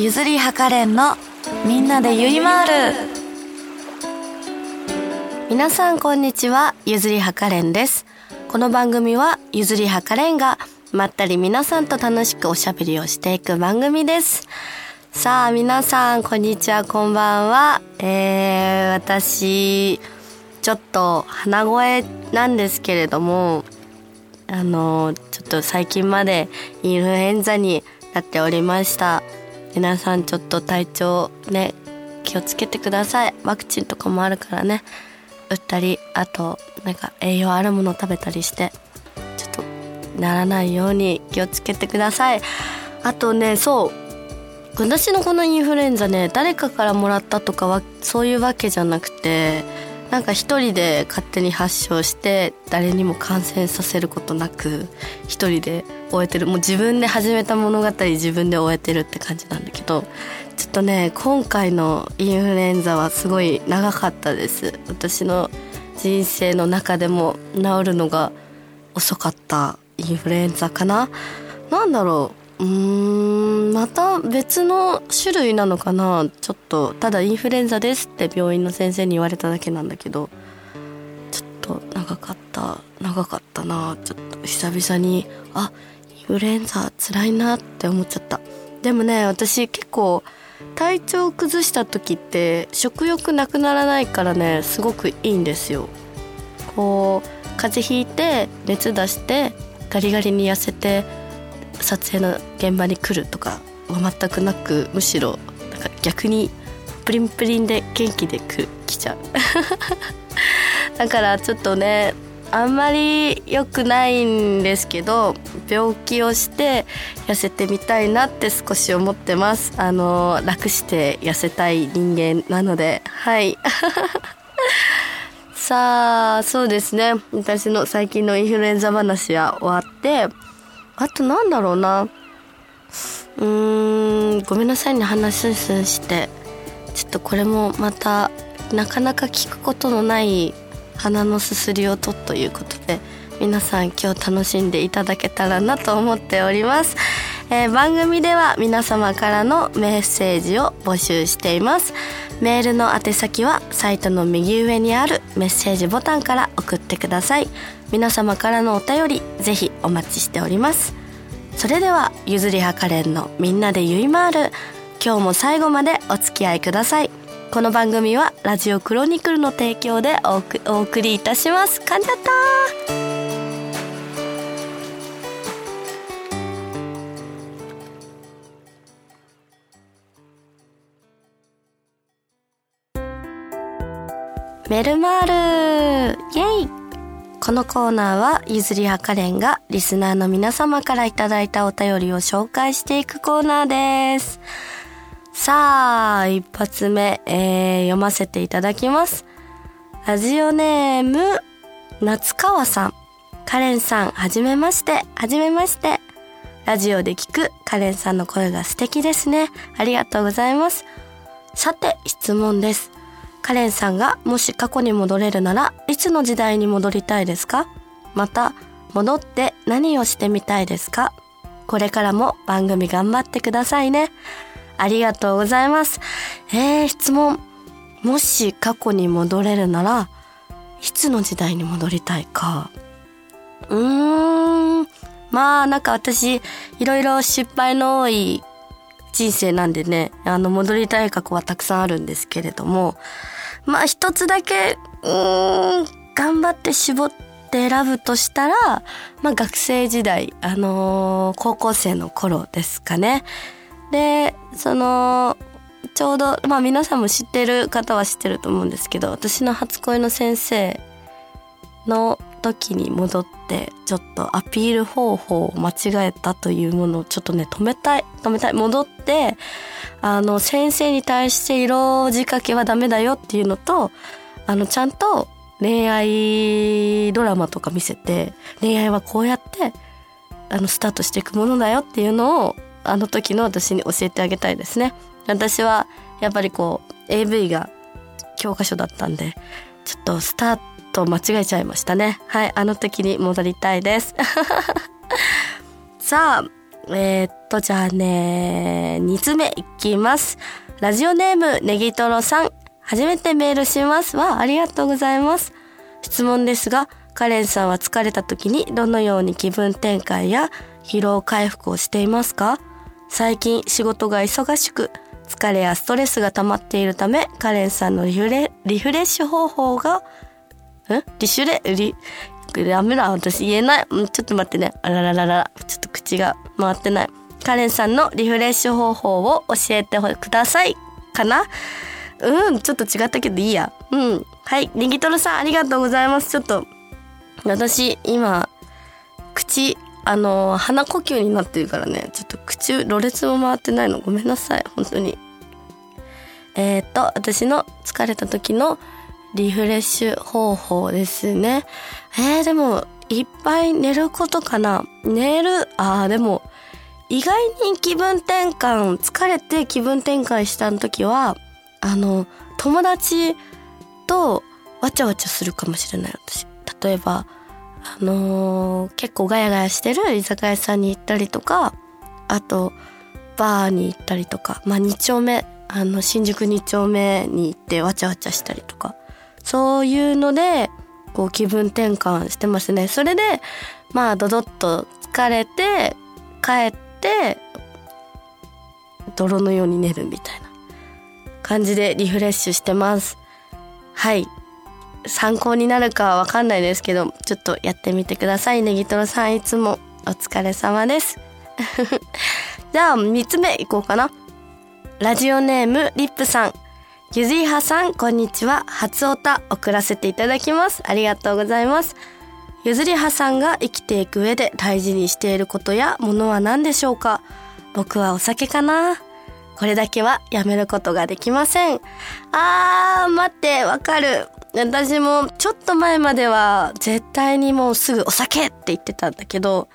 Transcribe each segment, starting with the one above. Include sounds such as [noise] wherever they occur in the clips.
ゆずりはかれんのみんなでゆいまーる。皆さんこんにちはゆずりはかれんです。この番組はゆずりはかれんがまったり皆さんと楽しくおしゃべりをしていく番組です。さあ皆さんこんにちはこんばんは。えー、私ちょっと鼻声なんですけれどもあのちょっと最近までインフルエンザになっておりました。皆さんちょっと体調ね気をつけてください。ワクチンとかもあるからね。打ったりあとなんか栄養あるもの食べたりしてちょっとならないように気をつけてください。あとねそう。私のこのインフルエンザね誰かからもらったとかはそういうわけじゃなくてなんか一人で勝手に発症して誰にも感染させることなく一人で終えてる。もう自分で始めた物語自分で終えてるって感じなんだけどちょっとね今回のインフルエンザはすごい長かったです。私の人生の中でも治るのが遅かったインフルエンザかな。なんだろう。うーんまた別の種類なのかな。ちょっとただインフルエンザですって病院の先生に言われただけなんだけどちょっと長かった長かったな。ちょっと久々にあインフルエンザ辛いなって思っちゃった。でもね私結構体調崩した時って食欲なくならないからねすごくいいんですよ。こう風邪ひいて熱出してガリガリに痩せて撮影の現場に来るとかは全くなくむしろなんか逆にプリンプリンで元気で来来ちゃう。[laughs] だからちょっとねあんまり良くないんですけど病気をして痩せてみたいなって少し思ってます。あの楽して痩せたい人間なので。はい。[laughs] さあそうですね。私の最近のインフルエンザ話は終わって。あとなんだろうな。うーんごめんなさいね話すして。ちょっとこれもまたなかなか聞くことのない鼻のすすり音ということで。皆さん今日楽しんでいただけたらなと思っております、えー、番組では皆様からのメッセージを募集しています。メールの宛先はサイトの右上にあるメッセージボタンから送ってください。皆様からのお便りぜひお待ちしております。それではゆずりはかれんのみんなでゆいまーる。今日も最後までお付き合いください。この番組はラジオクロニクルの提供でお送りいたします。噛んじゃったメルマールイェイこのコーナーはゆずりはかれんがリスナーの皆様からいただいたお便りを紹介していくコーナーですさあ、一発目、えー、読ませていただきます。ラジオネーム、夏川さん。カレンさん、はじめまして、はじめまして。ラジオで聞くカレンさんの声が素敵ですね。ありがとうございます。さて、質問です。カレンさんがもし過去に戻れるならいつの時代に戻りたいですか？また、戻って何をしてみたいですか？これからも番組頑張ってくださいね。ありがとうございます。えー、質問。もし過去に戻れるなら、いつの時代に戻りたいか？うーん。まあ、なんか私、いろいろ失敗の多い人生なんでね、あの、戻りたい過去はたくさんあるんですけれども、まあ一つだけ、うーん、頑張って絞って選ぶとしたら、まあ学生時代、あのー、高校生の頃ですかね。でそのちょうどまあ皆さんも知ってる方は知ってると思うんですけど私の初恋の先生の時に戻ってちょっとアピール方法を間違えたというものをちょっとね止めたい止めたい戻ってあの先生に対して色仕掛けはダメだよっていうのとあのちゃんと恋愛ドラマとか見せて恋愛はこうやってあのスタートしていくものだよっていうのをあの時の私に教えてあげたいですね。私はやっぱりこう AV が教科書だったんでちょっとスタートと間違えちゃいましたね。はい、あの時に戻りたいです。[laughs] さあ、えー、っと、じゃあね、2つ目いきます。ラジオネーム、ネギトロさん。初めてメールしますわ。ありがとうございます。質問ですが、カレンさんは疲れた時にどのように気分転換や疲労回復をしていますか？最近仕事が忙しく、疲れやストレスが溜まっているため、カレンさんのリフレリフレッシュ方法が、んリシュレ、リ、ダメだ、私言えない。ちょっと待ってね。あらららら、ちょっと口が回ってない。カレンさんのリフレッシュ方法を教えてください。かな？うん、ちょっと違ったけどいいや。うん。はい。ネギトロさん、ありがとうございます。ちょっと、私、今、口、あの、鼻呼吸になってるからね、ちょっと口、ろれつも回ってないの。ごめんなさい。本当に。えー、っと、私の疲れた時のリフレッシュ方法ですね。えー、でも、いっぱい寝ることかな？寝る、あー、でも、意外に気分転換、疲れて気分転換した時は、あの、友達とわちゃわちゃするかもしれない私。例えば、あのー、結構ガヤガヤしてる居酒屋さんに行ったりとか、あと、バーに行ったりとか、まあ2丁目、あの、新宿2丁目に行ってわちゃわちゃしたりとか、そういうので、こう気分転換してますね。それで、まあドドッと疲れて、帰って、泥のように寝るみたいな感じでリフレッシュしてます。はい。参考になるかわかんないですけど、ちょっとやってみてください。ネギトロさんいつもお疲れ様です。[laughs] じゃあ、三つ目いこうかな。ラジオネーム、リップさん。ゆずいはさん、こんにちは。初おた送らせていただきます。ありがとうございます。ゆずりはさんが生きていく上で大事にしていることやものは何でしょうか？僕はお酒かなこれだけはやめることができません。あー、待って、わかる。私もちょっと前までは絶対にもうすぐお酒って言ってたんだけど、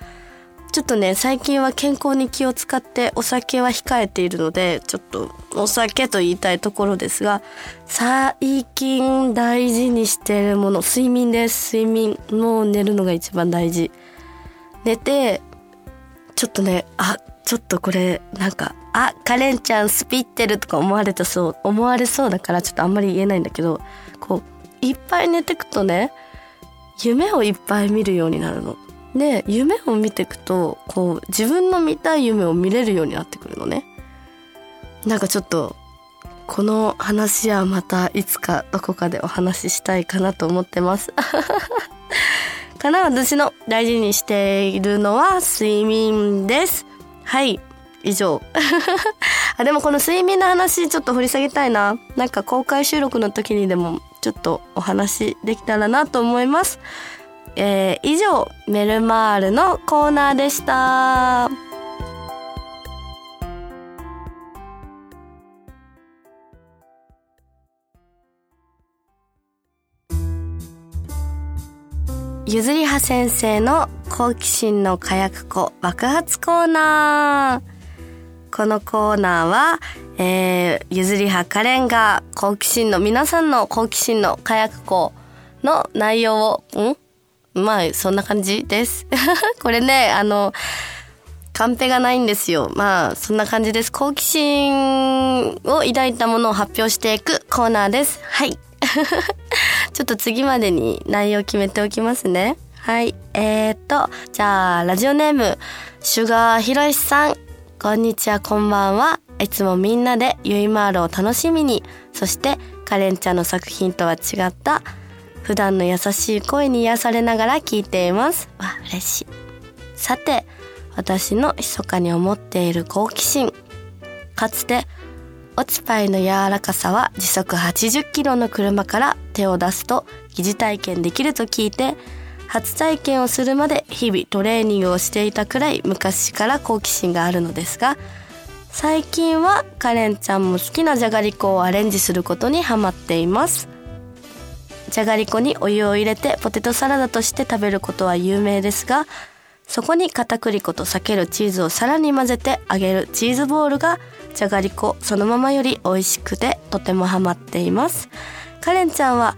ちょっとね、最近は健康に気を使ってお酒は控えているので、ちょっとお酒と言いたいところですが、最近大事にしてるもの、睡眠です。睡眠。もう寝るのが一番大事。寝て、ちょっとね、あ、ちょっとこれ、なんか、あ、カレンちゃんスピってるとか思われたそう、思われそうだからちょっとあんまり言えないんだけど、こう、いっぱい寝てくとね、夢をいっぱい見るようになるの。で、夢を見ていくと、こう、自分の見たい夢を見れるようになってくるのね。なんかちょっと、この話はまたいつかどこかでお話ししたいかなと思ってます。[laughs] かな私の大事にしているのは睡眠です。はい。以上。[laughs] あ、でもこの睡眠の話ちょっと掘り下げたいな。なんか公開収録の時にでもちょっとお話できたらなと思います。えー、以上、メルマールのコーナーでした。ゆずりは先生の好奇心の火薬庫爆発コーナー。このコーナーは、えー、ゆずりはカレンが好奇心の、皆さんの好奇心の火薬庫の内容を、ん？まあ、そんな感じです。[laughs] これね、あの、カンペがないんですよ。まあ、そんな感じです。好奇心を抱いたものを発表していくコーナーです。はい。[laughs] ちょっと次までに内容決めておきますね。はい。えー、っと、じゃあ、ラジオネーム、シュガーひろしさん。こんにちは、こんばんは。いつもみんなでゆいまーるを楽しみに、そしてカレンちゃんの作品とは違った普段の優しい声に癒されながら聞いています。わ、嬉しい。さて、私の密かに思っている好奇心。かつて、オチパイの柔らかさは時速80キロの車から手を出すと疑似体験できると聞いて、初体験をするまで日々トレーニングをしていたくらい昔から好奇心があるのですが最近はカレンちゃんも好きなじゃがりこをアレンジすることにハマっていますじゃがりこにお湯を入れてポテトサラダとして食べることは有名ですがそこに片栗粉と裂けるチーズをさらに混ぜて揚げるチーズボールがじゃがりこそのままより美味しくてとてもハマっています。カレンちゃんは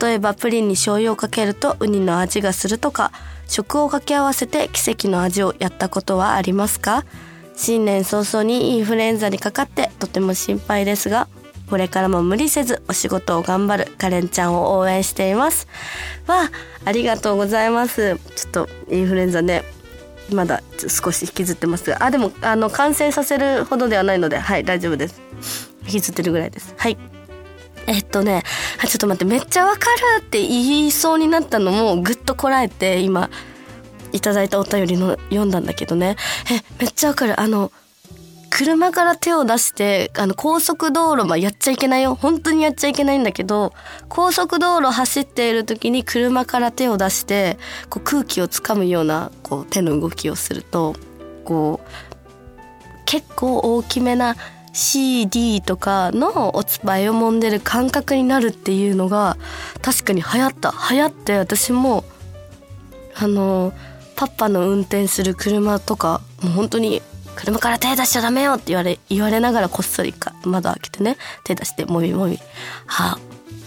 例えばプリンに醤油をかけるとウニの味がするとか食を掛け合わせて奇跡の味をやったことはありますか？新年早々にインフルエンザにかかってとても心配ですがこれからも無理せずお仕事を頑張るカレンちゃんを応援しています。わありがとうございます。ちょっとインフルエンザねまだ少し引きずってますが。あでもあの感染させるほどではないのではい大丈夫です。引きずってるぐらいです。はい。えっとねちょっと待ってめっちゃわかるって言いそうになったのもぐっとこらえて今いただいたお便りの読んだんだけどね。えめっちゃわかる。あの車から手を出してあの高速道路まあやっちゃいけないよ。本当にやっちゃいけないんだけど高速道路走っている時に車から手を出してこう空気をつかむようなこう手の動きをするとこう結構大きめな CD とかのおつばいを揉んでる感覚になるっていうのが確かに流行った。流行って私もあのパパの運転する車とかもう本当に車から手出しちゃダメよって言われ言われながらこっそりか窓開けてね手出してもみもみ。はあ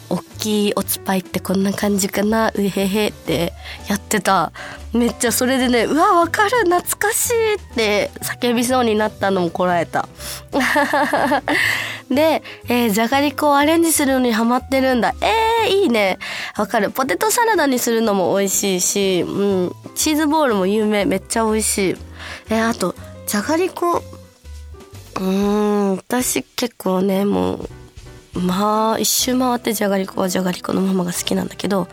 大きいおつぱいってこんな感じかなうへへってやってた。めっちゃそれでねうわわかる懐かしいって叫びそうになったのもこらえた。[laughs] で、えー、じゃがりこをアレンジするのにハマってるんだ。えー、いいね。わかる。ポテトサラダにするのも美味しいし、うん、チーズボールも有名。めっちゃ美味しい。えー、あとじゃがりこ。うん私結構ねもうまあ一周回ってじゃがりこはじゃがりこのままが好きなんだけど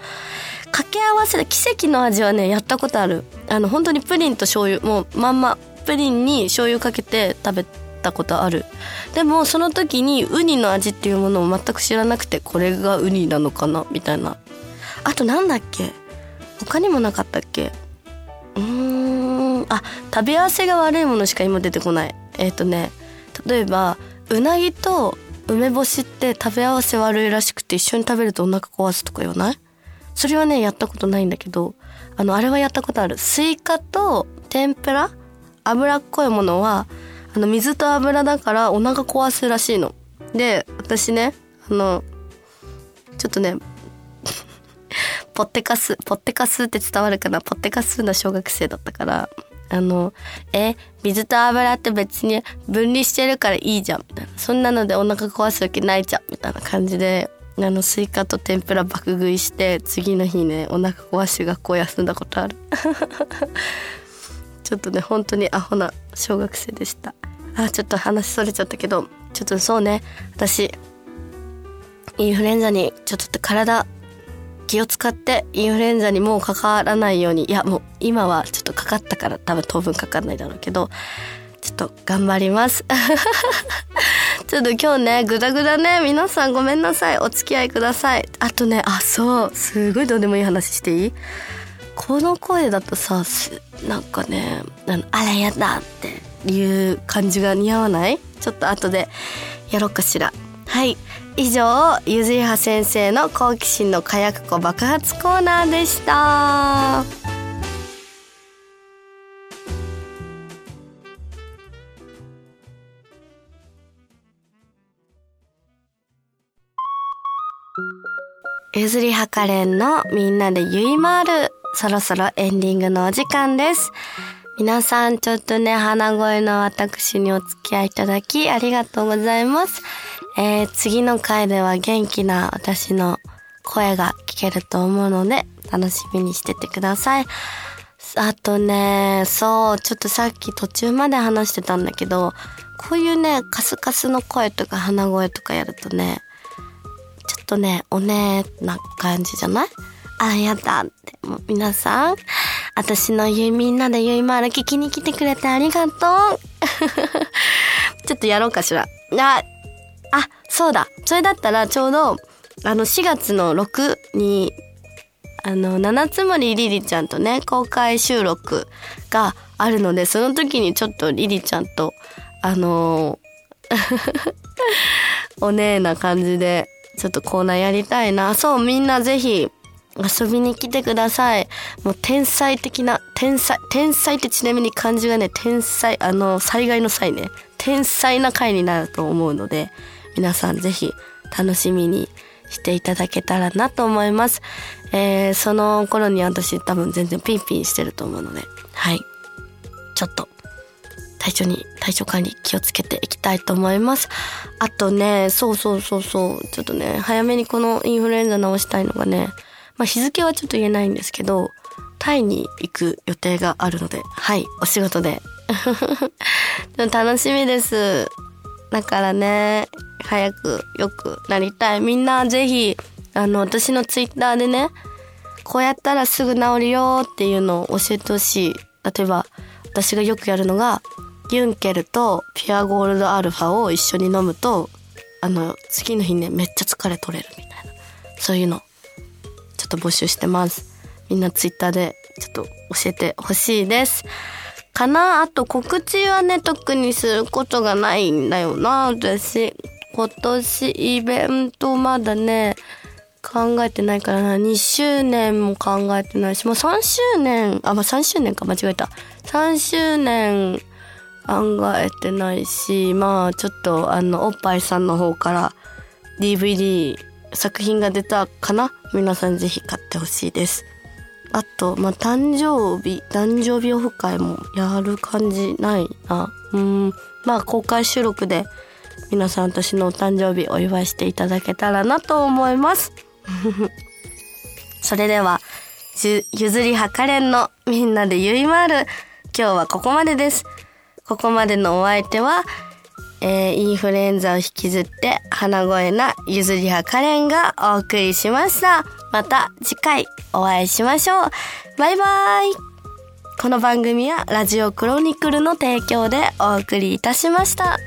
掛け合わせで奇跡の味はねやったことある。あの本当にプリンと醤油もうまんまプリンに醤油かけて食べたことある。でもその時にウニの味っていうものを全く知らなくてこれがウニなのかなみたいな。あとなんだっけ？他にもなかったっけ？うん。あ食べ合わせが悪いものしか今出てこない。えっ、ー、とね例えばうなぎと梅干しって食べ合わせ悪いらしくて一緒に食べるとお腹壊すとか言わない？それはねやったことないんだけどあのあれはやったことある。スイカと天ぷら？脂っこいものはあの水と油だからお腹壊すらしいの。で私ねあのちょっとね [laughs] ポッテカスポッテカスって伝わるかな？ポッテカスな小学生だったから。あの、え、水と油って別に分離してるからいいじゃん、みたいな。そんなのでお腹壊すわけないじゃん、みたいな感じで、あの、スイカと天ぷら爆食いして、次の日ね、お腹壊して学校休んだことある。[laughs] ちょっとね、本当にアホな小学生でした。あ、ちょっと話それちゃったけど、ちょっとそうね、私、インフルエンザにちょっと体気を使ってインフルエンザにもうかからないように。いやもう今はちょっとかかったから多分当分かかんないだろうけどちょっと頑張ります。[laughs] ちょっと今日ねグダグダね。皆さんごめんなさい。お付き合いください。あとねあそう。すごいどうでもいい話していい？この声だとさなんかねあのあらやだっていう感じが似合わない？ちょっと後でやろうかしら。はい。以上ゆずいは先生の好奇心の火薬庫爆発コーナーでした。ゆずりはかれんのみんなでゆいまる。そろそろエンディングのお時間です。皆さんちょっとね鼻声の私にお付き合いいただきありがとうございますえー、次の回では元気な私の声が聞けると思うので、楽しみにしててください。あとね、そう、ちょっとさっき途中まで話してたんだけど、こういうね、カスカスの声とか鼻声とかやるとね、ちょっとね、おねーな感じじゃない？あ、やだって。もう皆さん、私のゆいみんなでゆいまる聞きに来てくれてありがとう。[laughs] ちょっとやろうかしら。あ、あ、そうだ。それだったらちょうど、あの、4月の6に、あの、七つ森りりちゃんとね、公開収録があるので、その時にちょっとりりちゃんと、あのー、[laughs] おねえな感じで、ちょっとコーナーやりたいな。そう、みんなぜひ、遊びに来てください。もう天才的な、天才、天才ってちなみに漢字がね、天才、あの、災害の際ね、天才な回になると思うので、皆さんぜひ楽しみにしていただけたらなと思います。えー、その頃に私多分全然ピンピンしてると思うので、はい。ちょっと、体調に、体調管理気をつけていきたいと思います。あとね、そうそうそうそう、ちょっとね、早めにこのインフルエンザ治したいのがね、まあ日付はちょっと言えないんですけど、タイに行く予定があるので、はい、お仕事で。[laughs] でも楽しみです。だからね、早く良くなりたい。みんなぜひ、あの、私のツイッターでね、こうやったらすぐ治るよっていうのを教えてほしい。例えば、私がよくやるのが、ユンケルとピュアゴールドアルファを一緒に飲むと、あの、次の日ね、めっちゃ疲れ取れるみたいな。そういうの、ょっと募集してます。みんなツイッターでちょっと教えてほしいです。かな？あと告知はね、特にすることがないんだよな、私。今年イベントまだね、考えてないからな。2周年も考えてないし、もう3周年、あ、まあ、3周年か、間違えた。3周年考えてないし、まあちょっとあの、おっぱいさんの方から DVD 作品が出たかな皆さんぜひ買ってほしいです。あと、まあ、誕生日、誕生日オフ会もやる感じないな。うん。まあ、公開収録で皆さん私のお誕生日お祝いしていただけたらなと思います。[laughs] それでは、ゆずりはかれんのみんなでゆいまる。今日はここまでです。ここまでのお相手は、えー、インフルエンザを引きずって鼻声なゆずりはかれんがお送りしました。また次回お会いしましょう。バイバイ。この番組はラジオクロニクルの提供でお送りいたしました。